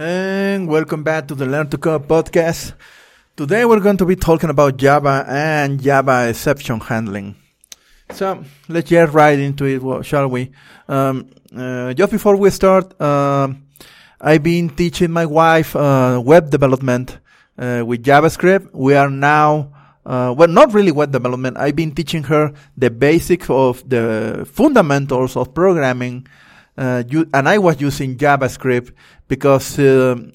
And welcome back to the Learn to Code podcast. Today we're going to be talking about Java and Java exception handling. So let's get right into it, shall we? Um, uh, just before we start, uh, I've been teaching my wife uh, web development uh, with JavaScript. We are now, uh, well, not really web development. I've been teaching her the basics of the fundamentals of programming. Uh, you, and I was using JavaScript because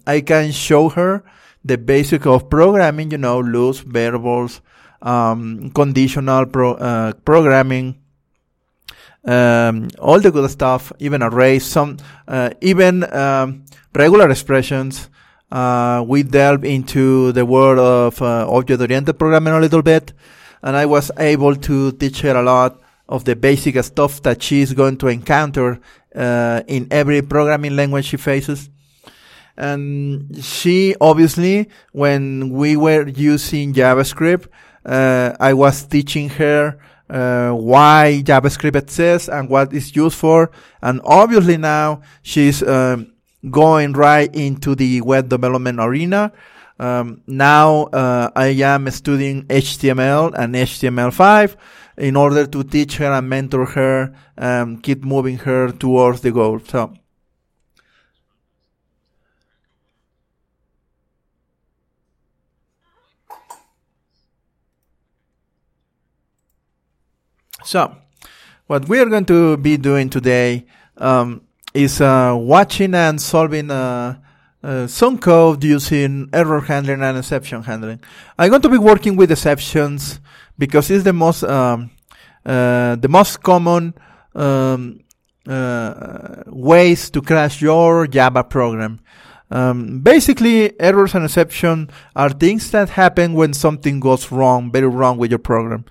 I can show her the basic of programming, you know, loops, variables, um, conditional pro, uh, programming, um, all the good stuff, even arrays, some, uh, even um, regular expressions. Uh, we delve into the world of uh, object-oriented programming a little bit, and I was able to teach her a lot of the basic stuff that she's going to encounter uh, in every programming language she faces. And she obviously, when we were using JavaScript, uh, I was teaching her uh, why JavaScript exists and what it's used for. And obviously now she's um, going right into the web development arena. Um, now uh, I am studying HTML and HTML5 in order to teach her and mentor her, and keep moving her towards the goal. So So, what we are going to be doing today um, is uh, watching and solving uh, uh, some code using error handling and exception handling. I'm going to be working with exceptions because it's the most um, uh, the most common um, uh, ways to crash your Java program. Um, basically, errors and exceptions are things that happen when something goes wrong, very wrong with your program.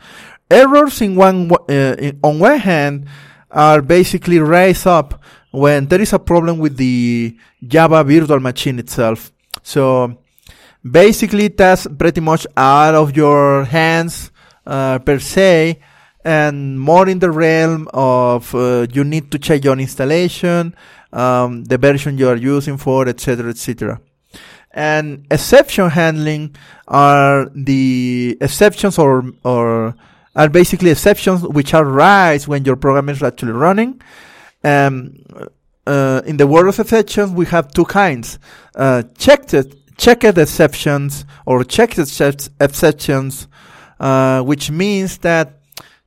Errors in one, uh, in, on one hand are basically raised up when there is a problem with the Java virtual machine itself. So basically that's pretty much out of your hands, uh, per se, and more in the realm of, uh, you need to check your installation, um, the version you are using for, etc., etc. And exception handling are the exceptions or, or are basically exceptions which are raised when your program is actually running. Um, uh, in the world of exceptions, we have two kinds: uh, checked checked exceptions or checked exceptions, uh, which means that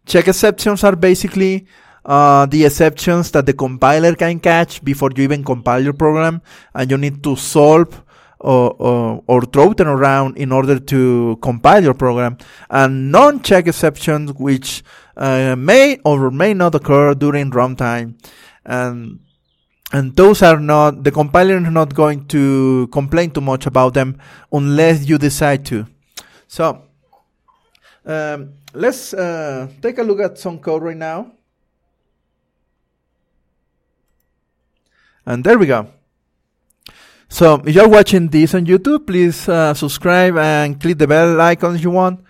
check exceptions are basically uh, the exceptions that the compiler can catch before you even compile your program, and you need to solve or, or, or throw them around in order to compile your program, and non-check exceptions which uh, may or may not occur during runtime, and and those are not the compiler is not going to complain too much about them unless you decide to. So um, let's uh, take a look at some code right now. And there we go. So if you're watching this on YouTube, please uh, subscribe and click the bell icon if you want.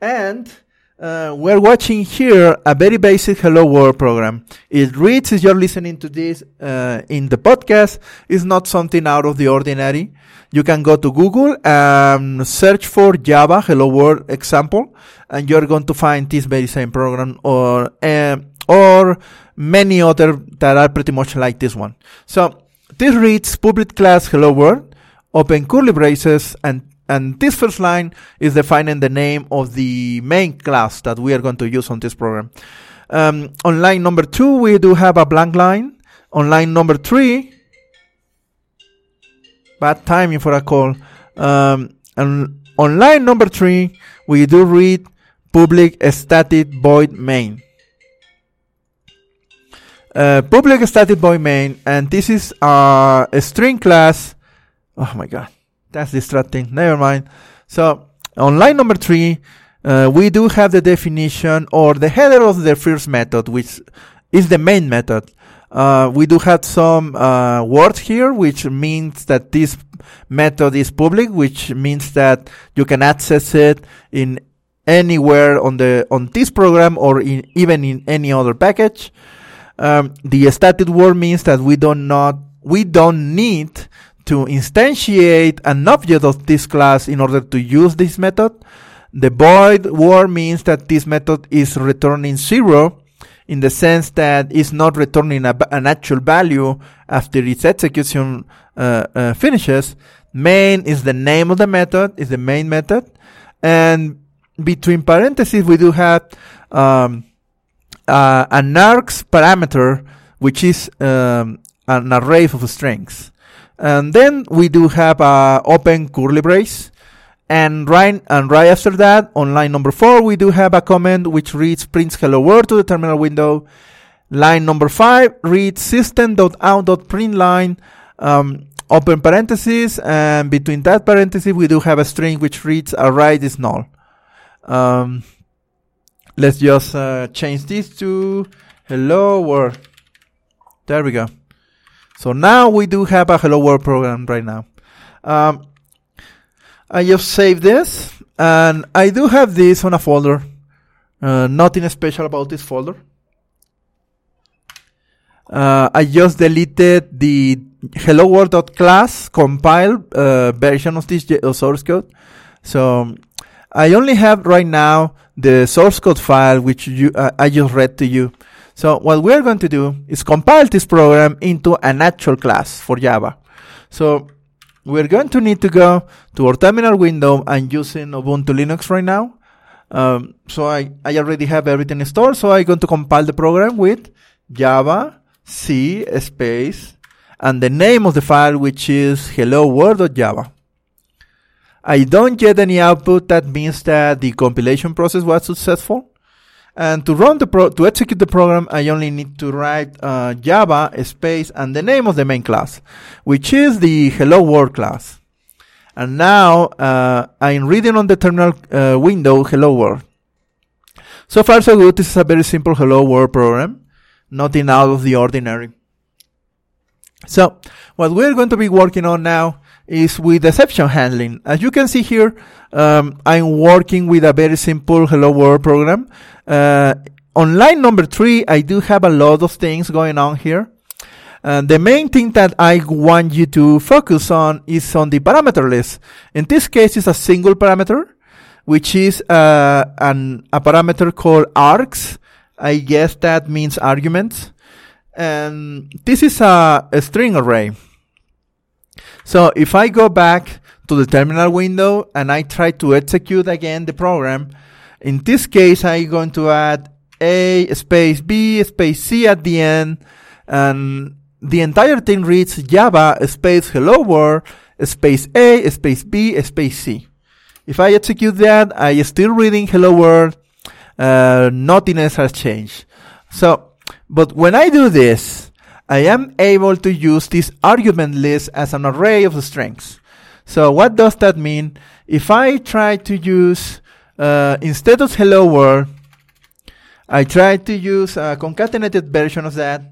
And uh, we're watching here a very basic Hello World program. It reads as you're listening to this uh, in the podcast. It's not something out of the ordinary. You can go to Google and search for Java Hello World example, and you're going to find this very same program or uh, or many other that are pretty much like this one. So this reads public class hello world, open curly braces, and, and this first line is defining the name of the main class that we are going to use on this program. Um, on line number two, we do have a blank line. On line number three, bad timing for a call. Um, and on line number three, we do read public static void main uh, public static void main, and this is uh, a string class. Oh my god, that's distracting. Never mind. So on line number three, uh, we do have the definition or the header of the first method, which is the main method. Uh, we do have some uh, words here, which means that this method is public, which means that you can access it in anywhere on the on this program or in even in any other package. Um, the static word means that we don't not we don't need to instantiate an object of this class in order to use this method. The void word means that this method is returning zero in the sense that it's not returning a, an actual value after its execution uh, uh, finishes. Main is the name of the method, is the main method. And between parentheses, we do have um, uh, an args parameter, which is um, an array of strings. And then we do have a open curly brace. And right, and right after that, on line number four, we do have a comment which reads prints hello world to the terminal window. Line number five reads system.out.println, um, open parentheses, and between that parenthesis, we do have a string which reads a array is null. Um, let's just uh, change this to hello world. There we go. So now we do have a hello world program right now. Um, I just saved this and I do have this on a folder. Uh, nothing special about this folder. Uh, I just deleted the hello world.class compile uh, version of this uh, source code. So I only have right now the source code file which you, uh, I just read to you. So what we're going to do is compile this program into an actual class for Java. So we're going to need to go to our terminal window and using Ubuntu Linux right now. Um, so I, I already have everything installed. So I'm going to compile the program with Java C space and the name of the file, which is hello world.java. I don't get any output. That means that the compilation process was successful. And to run the pro, to execute the program, I only need to write uh, Java space and the name of the main class, which is the Hello World class. And now uh, I'm reading on the terminal uh, window Hello World. So far, so good. This is a very simple Hello World program, nothing out of the ordinary. So, what we're going to be working on now is with exception handling. As you can see here, um, I'm working with a very simple Hello World program. Uh, on line number three, I do have a lot of things going on here. Uh, the main thing that I want you to focus on is on the parameter list. In this case, it's a single parameter, which is uh, an, a parameter called args. I guess that means arguments. And this is a, a string array. So if I go back to the terminal window and I try to execute again the program, in this case, I'm going to add A space B space C at the end and the entire thing reads Java space hello world space A space B space C. If I execute that, I still reading hello world. Uh, nothing else has changed. So, but when I do this, I am able to use this argument list as an array of strings. So what does that mean? If I try to use, uh, instead of hello world, I try to use a concatenated version of that.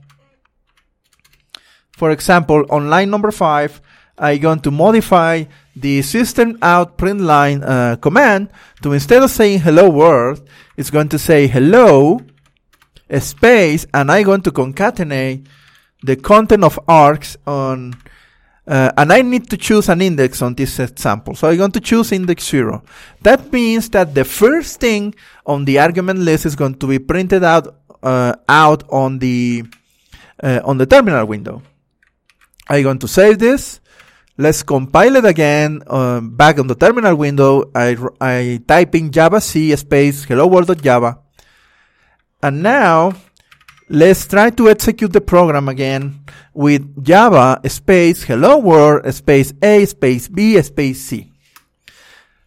For example, on line number five, I'm going to modify the system out print line uh, command to instead of saying hello world, it's going to say hello space, and I'm going to concatenate the content of args on, uh, and I need to choose an index on this example. So I'm going to choose index zero. That means that the first thing on the argument list is going to be printed out, uh, out on the, uh, on the terminal window. I'm going to save this. Let's compile it again, uh, back on the terminal window. I, I type in java c space hello world.java. And now Let's try to execute the program again with Java space hello world space A space B space C.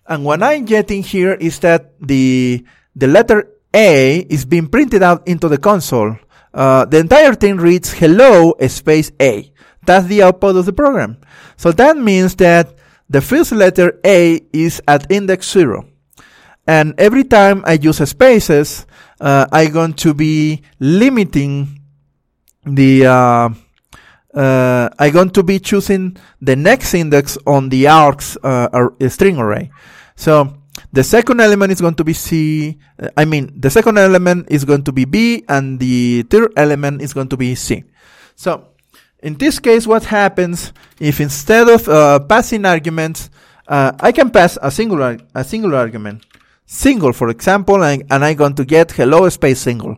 And what I'm getting here is that the, the letter A is being printed out into the console. Uh, the entire thing reads hello space A. That's the output of the program. So that means that the first letter A is at index zero. And every time I use spaces, uh, I'm going to be limiting the, uh, uh, I'm going to be choosing the next index on the args uh, string array. So the second element is going to be C. Uh, mean, the second element is going to be B, and the third element is going to be C. So in this case, what happens if instead of uh, passing arguments, uh, I can pass a singular a singular argument, single, for example, and, and I'm going to get hello space single.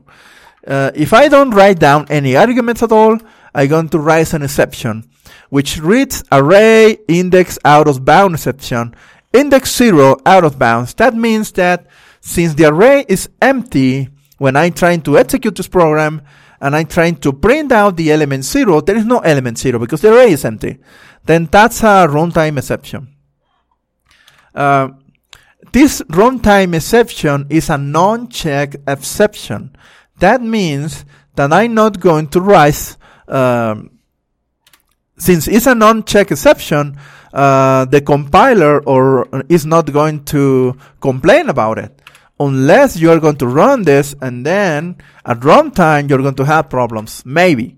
Uh, if I don't write down any arguments at all, I'm going to write an exception, which reads array index out of bound exception, index zero out of bounds. That means that since the array is empty, when I'm trying to execute this program and I'm trying to print out the element zero, there is no element zero because the array is empty. Then that's a runtime exception. Uh, this runtime exception is a non-check exception. That means that I'm not going to rise, um, since it's a non-check exception, uh, the compiler or is not going to complain about it. Unless you are going to run this and then at runtime you're going to have problems. Maybe.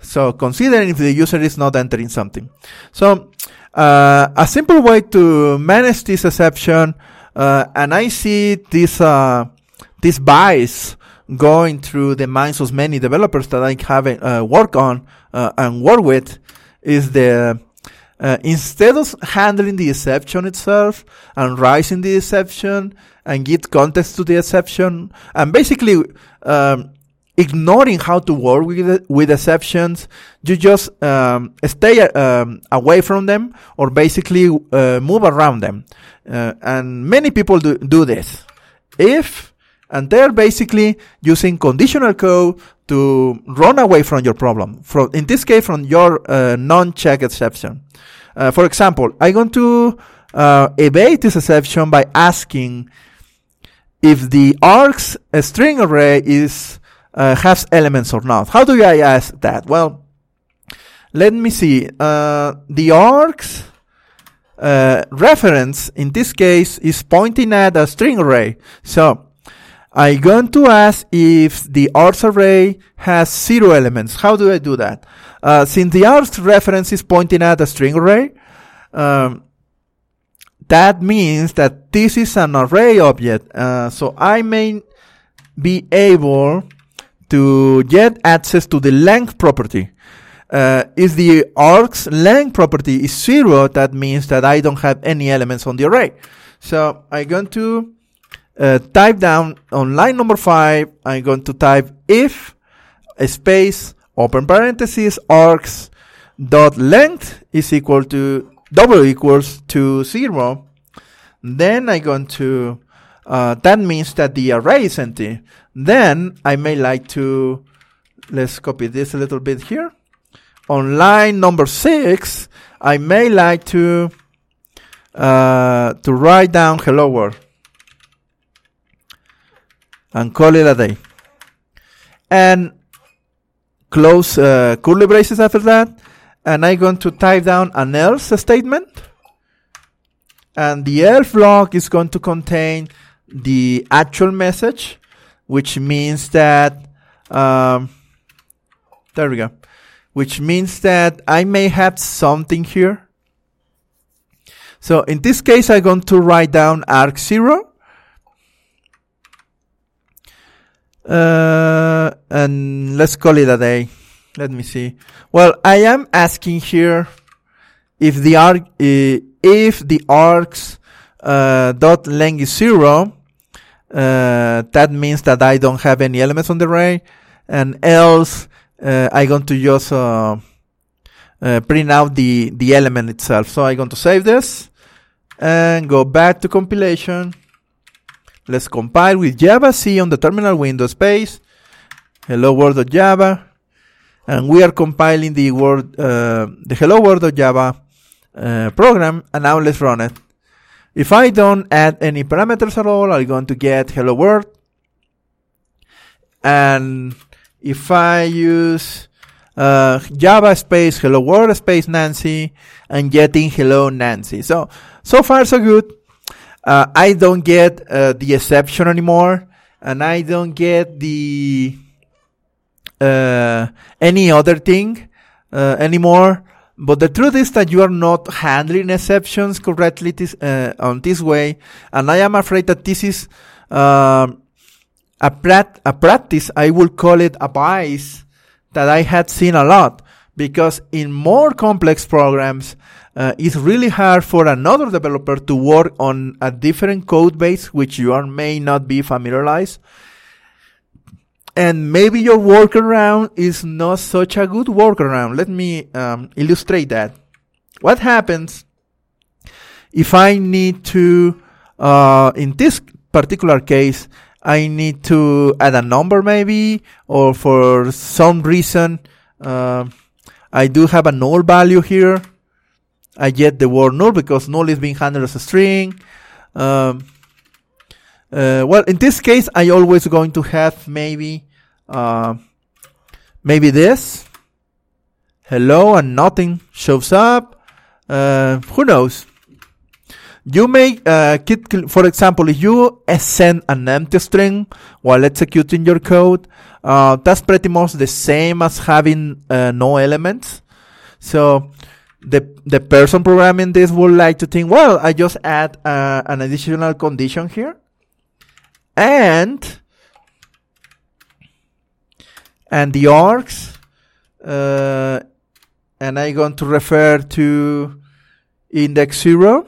So considering if the user is not entering something. So uh, a simple way to manage this exception uh, and i see this uh, this bias going through the minds of many developers that i have uh, work on uh, and work with is the uh, instead of handling the exception itself and raising the exception and give context to the exception and basically um, ignoring how to work with with exceptions, you just um, stay um, away from them or basically uh, move around them. Uh, and many people do, do this. If and they're basically using conditional code to run away from your problem. From in this case, from your uh, non-check exception. Uh, for example, I'm going to uh, evade this exception by asking if the args string array is uh, has elements or not. How do I ask that? Well, let me see. Uh, the args uh, reference in this case is pointing at a string array. So I'm going to ask if the args array has zero elements. How do I do that? Uh, since the args reference is pointing at a string array, um, that means that this is an array object. Uh, so I may be able to get access to the length property. Uh, if the args length property is zero, that means that I don't have any elements on the array. So I'm going to uh, type down on line number five, I'm going to type if space open parenthesis args dot length is equal to double equals to zero. Then I'm going to uh, that means that the array is empty. Then I may like to let's copy this a little bit here. On line number six, I may like to uh, to write down hello world and call it a day. And close uh, curly braces after that. And I'm going to type down an else statement. And the else block is going to contain the actual message, which means that, um, there we go, which means that I may have something here. So in this case, I'm going to write down arg zero. Uh, and let's call it a day. Let me see. Well, I am asking here if the arc, uh, if the args, uh, dot length is zero, uh, that means that I don't have any elements on the array, and else, uh, I'm going to just, uh, uh, print out the, the element itself. So I'm going to save this and go back to compilation Let's compile with Java C on the terminal window space. Hello world.java. And we are compiling the word, uh, the hello world.java uh, program. And now let's run it. If I don't add any parameters at all, I'm going to get hello world. And if I use uh, Java space hello world space Nancy and getting hello Nancy. So, so far so good uh, I don't get uh, the exception anymore, and I don't get the uh, any other thing uh, anymore. But the truth is that you are not handling exceptions correctly this, uh, on this way, and I am afraid that this is um, a, prat- a practice. I would call it a bias that I had seen a lot because in more complex programs, uh, it's really hard for another developer to work on a different code base, which you are, may not be familiarized. And maybe your workaround is not such a good workaround. Let me um, illustrate that. What happens if I need to, uh, in this particular case, I need to add a number maybe, or for some reason, uh, I do have a null value here. I get the word null because null is being handled as a string. Um, uh, well, in this case, I always going to have maybe, uh, maybe this. Hello, and nothing shows up. Uh, who knows? You may, uh, keep, for example, if you send an empty string while executing your code, uh, that's pretty much the same as having uh, no elements. So the the person programming this would like to think, well, I just add uh, an additional condition here, and and the args, uh, and I'm going to refer to index zero.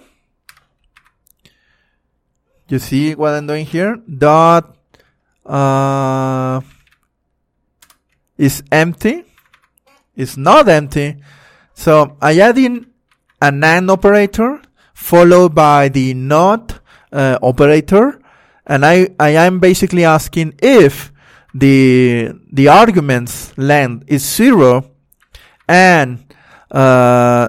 You see what I'm doing here? Dot uh, is empty. It's not empty. So I add in an AND operator followed by the NOT uh, operator. And I, I am basically asking if the, the arguments length is zero and, uh,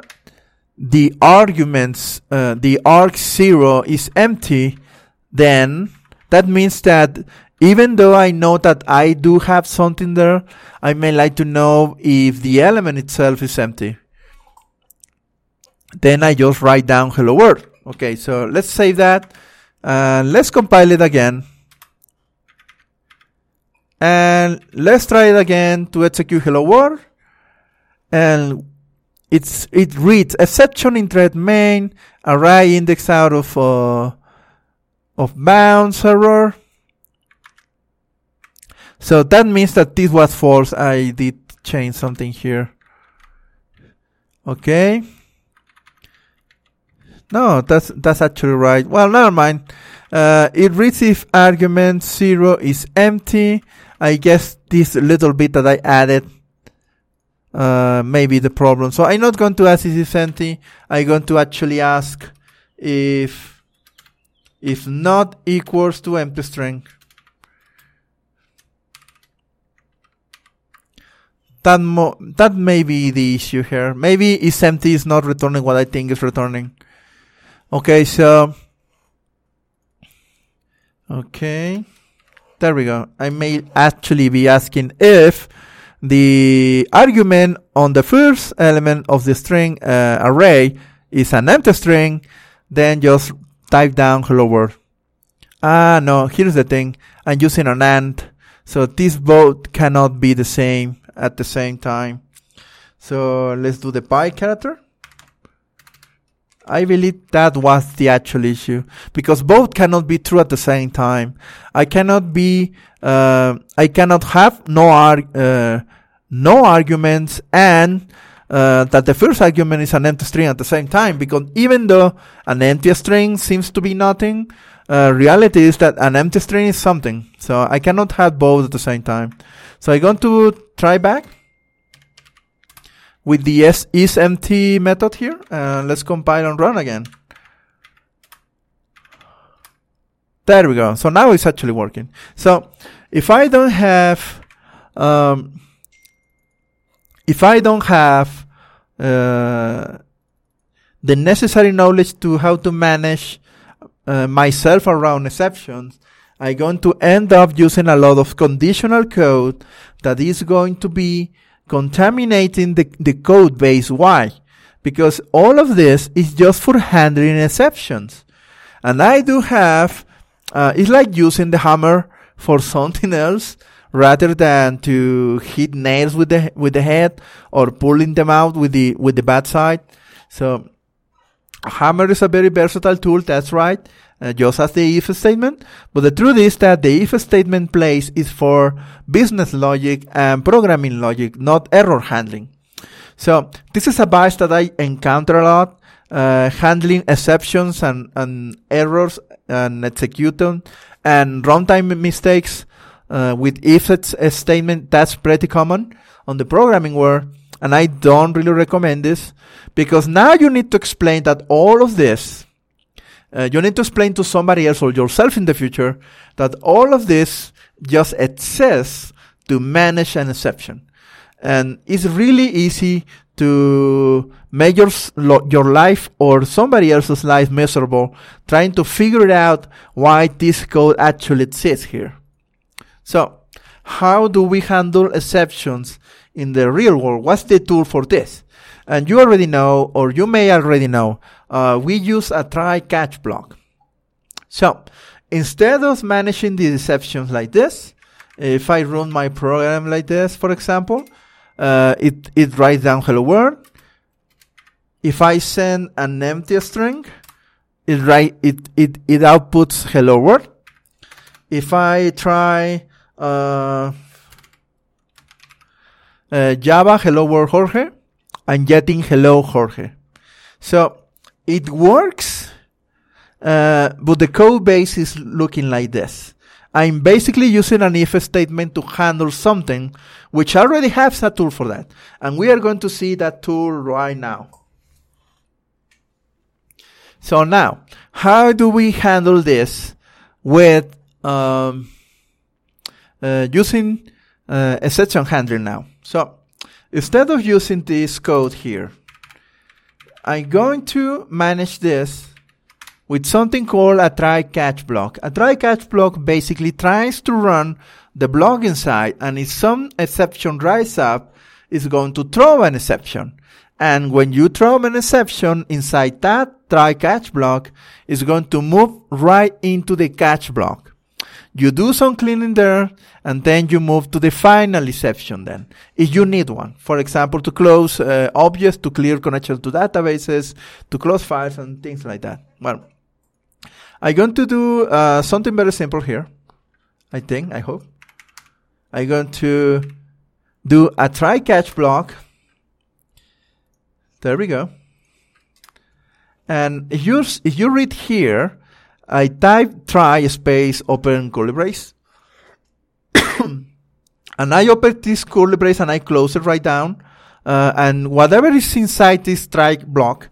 the arguments, uh, the arg zero is empty, then that means that even though I know that I do have something there, I may like to know if the element itself is empty. Then I just write down hello world. Okay, so let's save that. And let's compile it again. And let's try it again to execute hello world. And it's, it reads exception in thread main, array index out of, uh, of bounds error. So that means that this was false. I did change something here. Okay. No, that's that's actually right. Well, never mind. Uh, it reads if argument zero is empty. I guess this little bit that I added uh, may be the problem. So I'm not going to ask if it's empty. I'm going to actually ask if if not equals to empty string. That mo- that may be the issue here. Maybe is empty is not returning what I think is returning. Okay, so okay, there we go. I may actually be asking if the argument on the first element of the string uh, array is an empty string, then just type down hello world. Ah, no, here's the thing. I'm using an AND, so these both cannot be the same at the same time. So let's do the pi character. I believe that was the actual issue because both cannot be true at the same time. I cannot be, uh, I cannot have no arg, uh, no arguments and uh, that the first argument is an empty string at the same time because even though an empty string seems to be nothing, uh, reality is that an empty string is something. So I cannot have both at the same time. So I'm going to try back with the isEmpty method here. Uh, let's compile and run again. There we go. So now it's actually working. So if I don't have, um, if I don't have uh, the necessary knowledge to how to manage uh, myself around exceptions, I'm going to end up using a lot of conditional code that is going to be contaminating the, the code base. Why? Because all of this is just for handling exceptions. And I do have, uh, it's like using the hammer for something else rather than to hit nails with the, with the head or pulling them out with the, with the bad side. So hammer is a very versatile tool. That's right uh, just as the if statement. But the truth is that the if statement place is for business logic and programming logic, not error handling. So this is a bias that I encounter a lot, uh, handling exceptions and, and errors and execution and runtime mistakes uh, with if statement. That's pretty common on the programming world. And I don't really recommend this because now you need to explain that all of this, uh, you need to explain to somebody else or yourself in the future that all of this just exists to manage an exception. And it's really easy to make your, your life or somebody else's life miserable trying to figure out why this code actually exists here. So, how do we handle exceptions in the real world? What's the tool for this? And you already know, or you may already know, uh, we use a try catch block. So, instead of managing the exceptions like this, if I run my program like this, for example, uh, it, it writes down hello world. If I send an empty string, it write, it, it, it outputs hello world. If I try, uh, uh, Java hello world Jorge, I'm getting hello Jorge. So it works, uh, but the code base is looking like this. I'm basically using an if statement to handle something which already has a tool for that. And we are going to see that tool right now. So now, how do we handle this with um, uh, using uh, exception handling now? So instead of using this code here, I'm going to manage this with something called a try catch block. A try catch block basically tries to run the block inside and if some exception rises up, it's going to throw an exception. And when you throw an exception inside that try catch block, it's going to move right into the catch block. You do some cleaning there, and then you move to the final exception then, if you need one. For example, to close uh, objects, to clear connections to databases, to close files, and things like that. Well, I'm going to do uh, something very simple here. I think, I hope. I'm going to do a try catch block. There we go. And if you, if you read here, I type try space open curly brace. and I open this curly brace and I close it right down. Uh, and whatever is inside this try block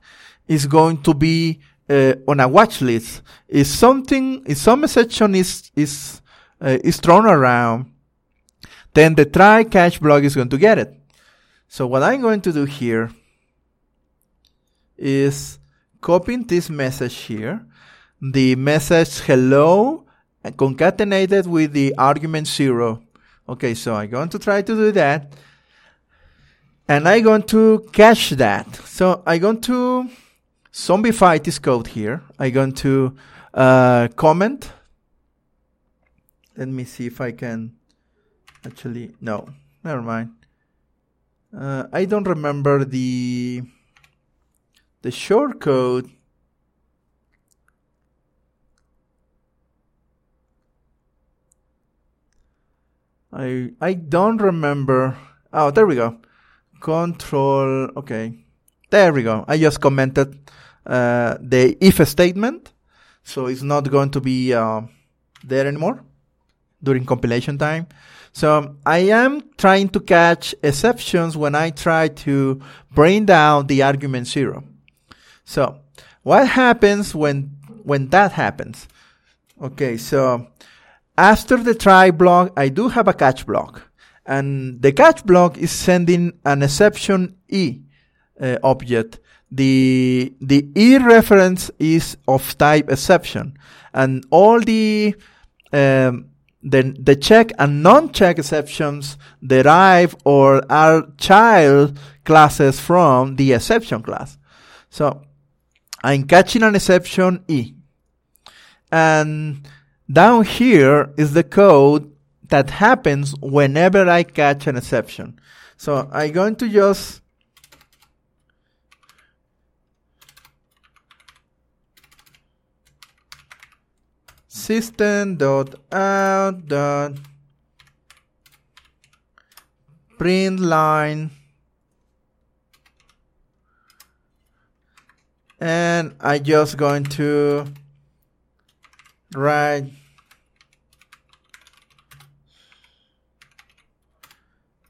is going to be uh, on a watch list if something, if some section is, is, uh, is thrown around, then the try catch block is going to get it. So what I'm going to do here is copying this message here, the message hello and concatenated with the argument zero. Okay, so I'm going to try to do that. And I'm going to cache that. So I'm going to zombify this code here. I'm going to uh, comment. Let me see if I can actually, no, never mind. Uh, I don't remember the the short I I don't remember. Oh, there we go. Control. Okay, there we go. I just commented uh, the if statement, so it's not going to be uh, there anymore during compilation time. So I am trying to catch exceptions when I try to bring down the argument zero. So what happens when when that happens? Okay, so after the try block, I do have a catch block. And the catch block is sending an exception E uh, object the the e reference is of type exception, and all the um, the the check and non-check exceptions derive or are child classes from the exception class. So I'm catching an exception e, and down here is the code that happens whenever I catch an exception. So I'm going to just system out and I'm just going to write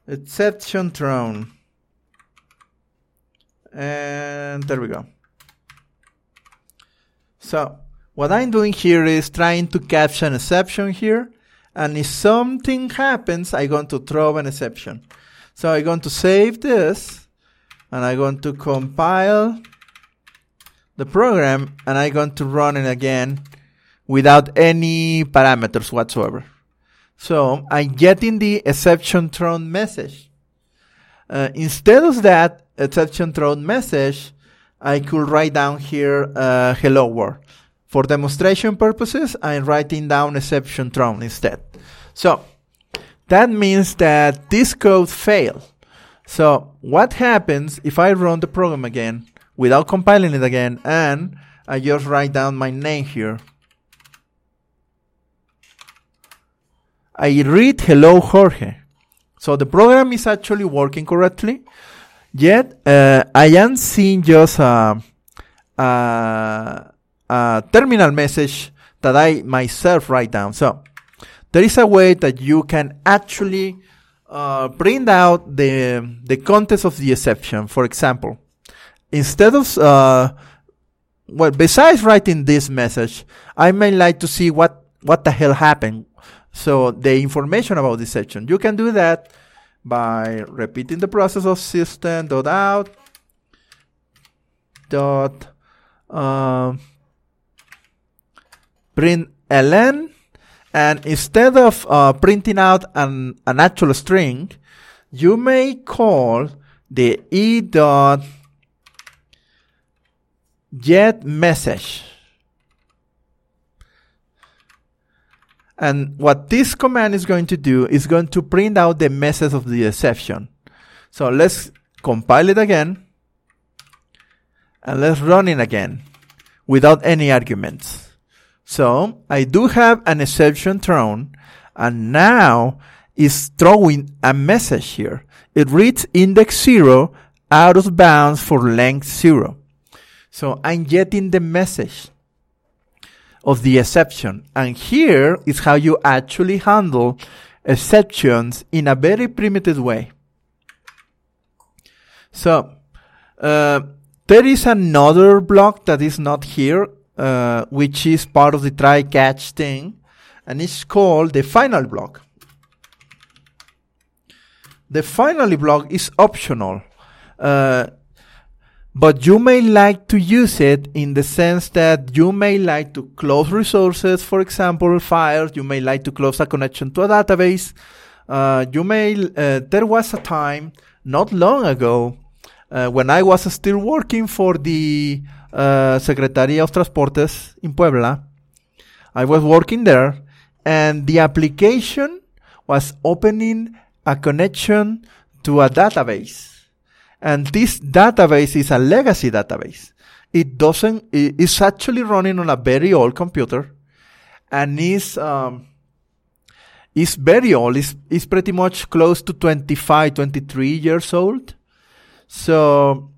exception thrown. And there we go. So what I'm doing here is trying to catch an exception here and if something happens I'm going to throw an exception. So I'm going to save this and I'm going to compile the program and I'm going to run it again without any parameters whatsoever. So I'm getting the exception thrown message. Uh, instead of that exception thrown message, I could write down here uh, hello world. For demonstration purposes, I'm writing down exception thrown instead. So that means that this code failed. So what happens if I run the program again without compiling it again and I just write down my name here. I read hello Jorge. So the program is actually working correctly. Yet uh, I am seeing just a, a, a terminal message that I myself write down. So there is a way that you can actually uh, print out the the context of the exception. For example, instead of uh, well, besides writing this message, I may like to see what what the hell happened. So the information about this section. You can do that by repeating the process of system dot out dot uh, print ln and instead of uh, printing out an, an actual string you may call the e dot get message. And what this command is going to do is going to print out the message of the exception. So let's compile it again. And let's run it again without any arguments. So I do have an exception thrown and now is throwing a message here. It reads index zero out of bounds for length zero. So I'm getting the message of the exception. And here is how you actually handle exceptions in a very primitive way. So, uh, there is another block that is not here, uh, which is part of the try catch thing, and it's called the final block. The finally block is optional. Uh, but you may like to use it in the sense that you may like to close resources, for example, files. You may like to close a connection to a database. Uh, you may, uh, there was a time not long ago uh, when I was still working for the uh, Secretaría of Transportes in Puebla. I was working there and the application was opening a connection to a database and this database is a legacy database. It doesn't, it's actually running on a very old computer and is, um, is very old. It's, it's pretty much close to 25, 23 years old. So,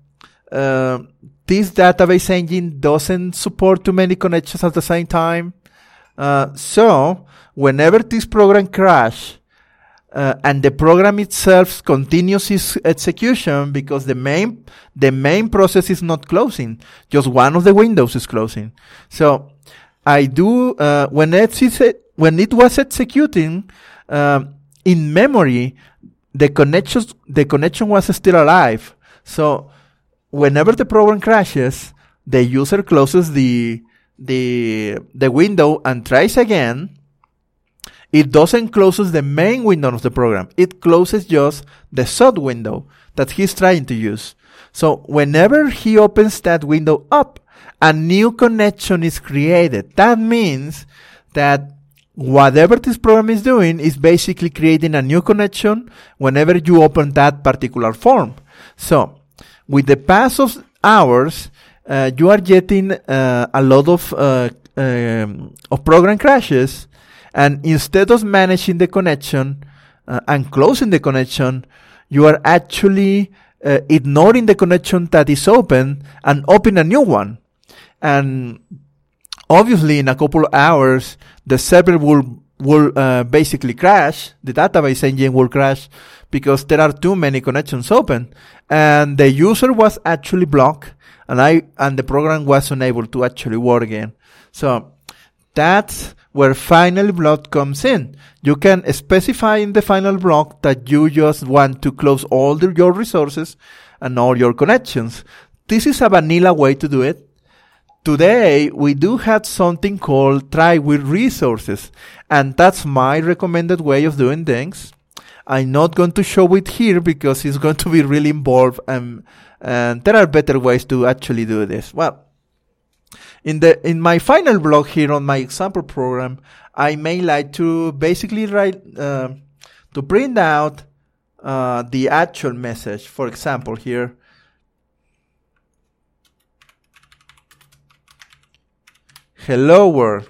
uh, this database engine doesn't support too many connections at the same time. Uh, so, whenever this program crash, uh, and the program itself continues its execution because the main the main process is not closing. Just one of the windows is closing. So i do uh, when when it was executing uh, in memory the connection the connection was still alive. So whenever the program crashes the user closes the the the window and tries again it doesn't closes the main window of the program. It closes just the sub window that he's trying to use. So whenever he opens that window up, a new connection is created. That means that whatever this program is doing is basically creating a new connection whenever you open that particular form. So with the pass of hours, uh, you are getting uh, a lot of uh, um, of program crashes and instead of managing the connection uh, and closing the connection, you are actually uh, ignoring the connection that is open and open a new one. And obviously in a couple of hours, the server will, will uh, basically crash. The database engine will crash because there are too many connections open. And the user was actually blocked and I, and the program was unable to actually work again. So that's where final block comes in. You can specify in the final block that you just want to close all the, your resources and all your connections. This is a vanilla way to do it. Today, we do have something called try with resources, and that's my recommended way of doing things. I'm not going to show it here because it's going to be really involved and, and there are better ways to actually do this. Well, in the in my final block here on my example program, I may like to basically write uh, to print out uh, the actual message. For example, here. Hello world.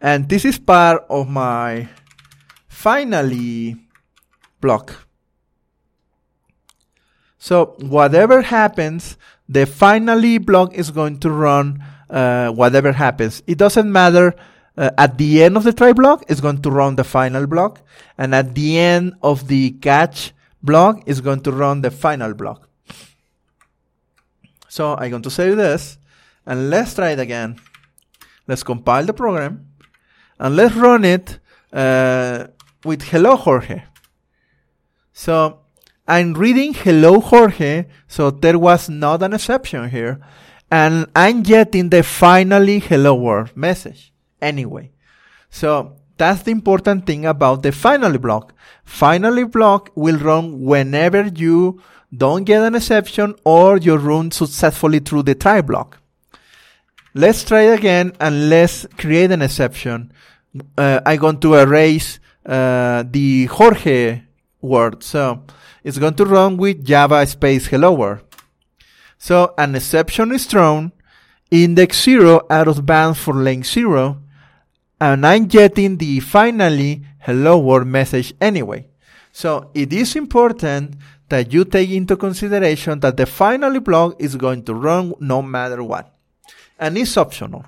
And this is part of my finally block. So whatever happens, the finally block is going to run uh, whatever happens. It doesn't matter. Uh, at the end of the try block, it's going to run the final block, and at the end of the catch block, it's going to run the final block. So I'm going to save this, and let's try it again. Let's compile the program, and let's run it uh, with hello Jorge. So I'm reading hello Jorge, so there was not an exception here. And I'm getting the finally hello world message anyway. So that's the important thing about the finally block. Finally block will run whenever you don't get an exception or you run successfully through the try block. Let's try again and let's create an exception. Uh, I'm going to erase uh, the Jorge word. So it's going to run with Java space hello world. So an exception is thrown, index zero out of bounds for length zero, and I'm getting the finally hello world message anyway. So it is important that you take into consideration that the finally block is going to run no matter what. And it's optional.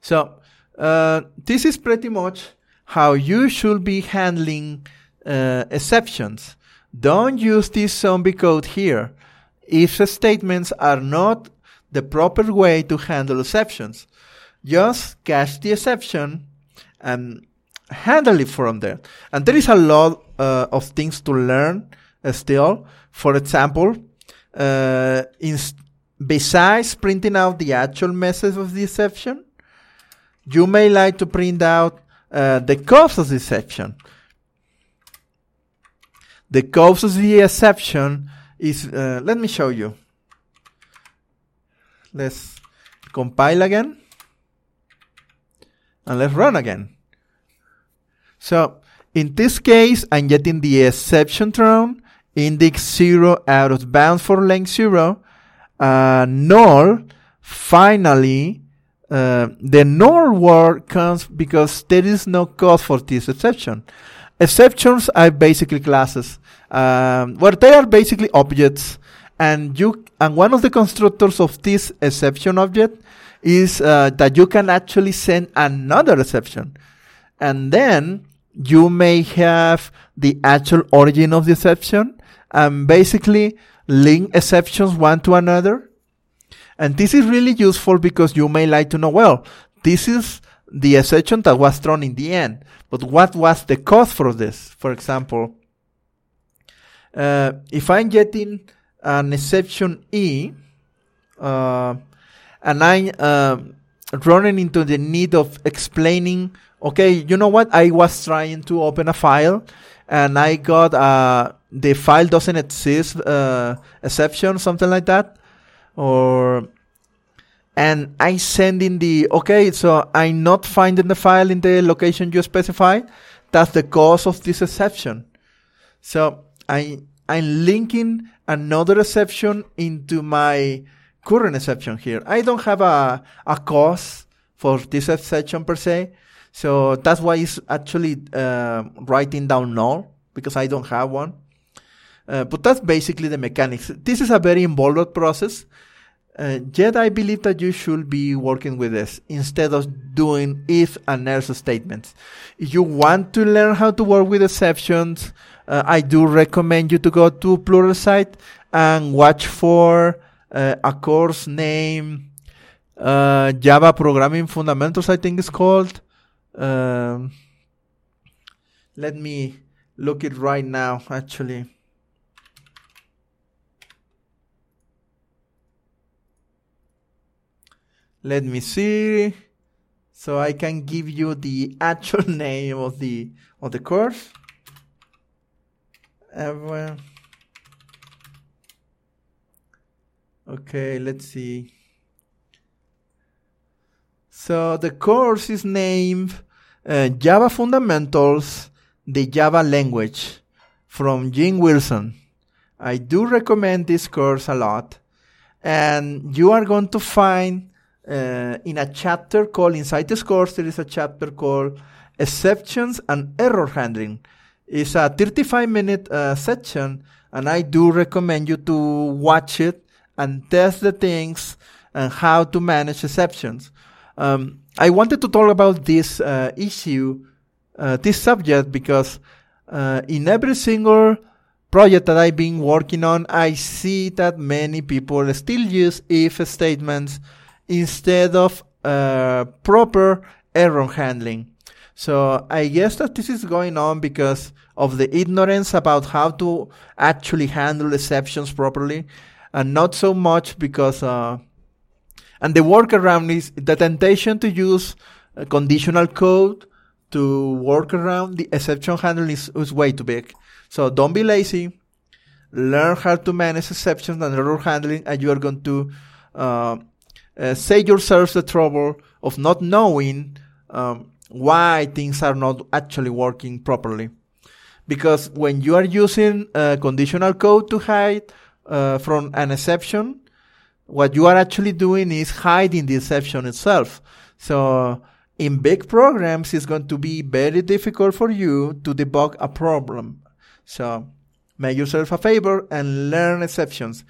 So, uh, this is pretty much how you should be handling uh, exceptions. Don't use this zombie code here if statements are not the proper way to handle exceptions. Just catch the exception and handle it from there. And there is a lot uh, of things to learn uh, still. For example, uh, besides printing out the actual message of the exception, you may like to print out uh, the cause of the exception. The cause of the exception is, uh, let me show you. Let's compile again. And let's run again. So, in this case, I'm getting the exception thrown, index 0 out of bounds for length 0, uh, null, finally, uh, the null word comes because there is no cause for this exception. Exceptions are basically classes, um, where they are basically objects, and you and one of the constructors of this exception object is uh, that you can actually send another exception, and then you may have the actual origin of the exception, and basically link exceptions one to another. And this is really useful because you may like to know, well, this is the exception that was thrown in the end. But what was the cause for this? For example, uh, if I'm getting an exception E, uh, and I'm uh, running into the need of explaining, okay, you know what? I was trying to open a file, and I got uh, the file doesn't exist uh, exception, something like that, or and I send in the, okay, so I'm not finding the file in the location you specify. That's the cause of this exception. So I, I'm linking another exception into my current exception here. I don't have a, a cause for this exception per se. So that's why it's actually uh, writing down null because I don't have one. Uh, but that's basically the mechanics. This is a very involved process Uh, yet I believe that you should be working with this instead of doing if and else statements. If you want to learn how to work with exceptions, uh, I do recommend you to go to Pluralsight and watch for uh, a course name uh, Java Programming Fundamentals, I think it's called. Um, let me look it right now, actually. Let me see. So I can give you the actual name of the of the course. Uh, okay, let's see. So the course is named uh, Java Fundamentals, the Java Language from Jim Wilson. I do recommend this course a lot. And you are going to find uh, in a chapter called, inside this course, there is a chapter called Exceptions and Error Handling. It's a 35 minute uh, section, and I do recommend you to watch it and test the things and how to manage exceptions. Um, I wanted to talk about this uh, issue, uh, this subject, because uh, in every single project that I've been working on, I see that many people still use if statements instead of uh, proper error handling. So I guess that this is going on because of the ignorance about how to actually handle exceptions properly, and not so much because uh, and the workaround is the temptation to use conditional code to work around the exception handling is, is way too big. So don't be lazy. Learn how to manage exceptions and error handling, and you are going to uh, uh, save yourself the trouble of not knowing um, why things are not actually working properly. Because when you are using conditional code to hide uh, from an exception, what you are actually doing is hiding the exception itself. So in big programs, it's going to be very difficult for you to debug a problem. So make yourself a favor and learn exceptions.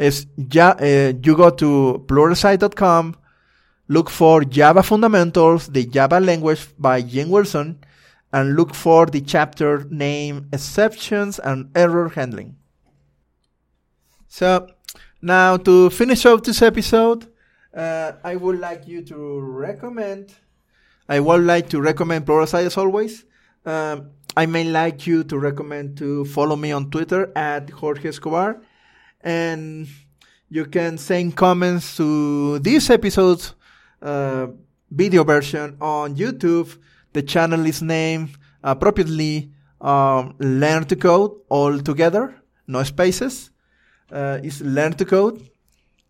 Is ja- uh, you go to pluralsight.com, look for Java Fundamentals, the Java language by Jim Wilson, and look for the chapter name Exceptions and Error Handling. So now, to finish off this episode, uh, I would like you to recommend. I would like to recommend Pluralsight as always. Um, I may like you to recommend to follow me on Twitter at Jorge Escobar, and you can send comments to this episode's uh, video version on YouTube. The channel is named appropriately um, Learn to Code all together, no spaces. Uh, is learn to code.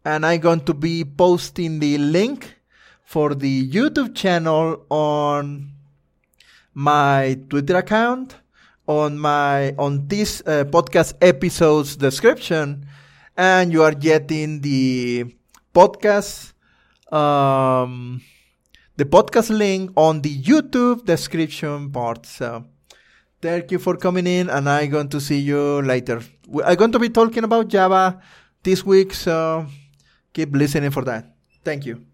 And I'm going to be posting the link for the YouTube channel on my Twitter account, on my on this uh, podcast episode's description, and you are getting the podcast um, the podcast link on the YouTube description part. So Thank you for coming in, and I'm going to see you later. I'm going to be talking about Java this week, so keep listening for that. Thank you.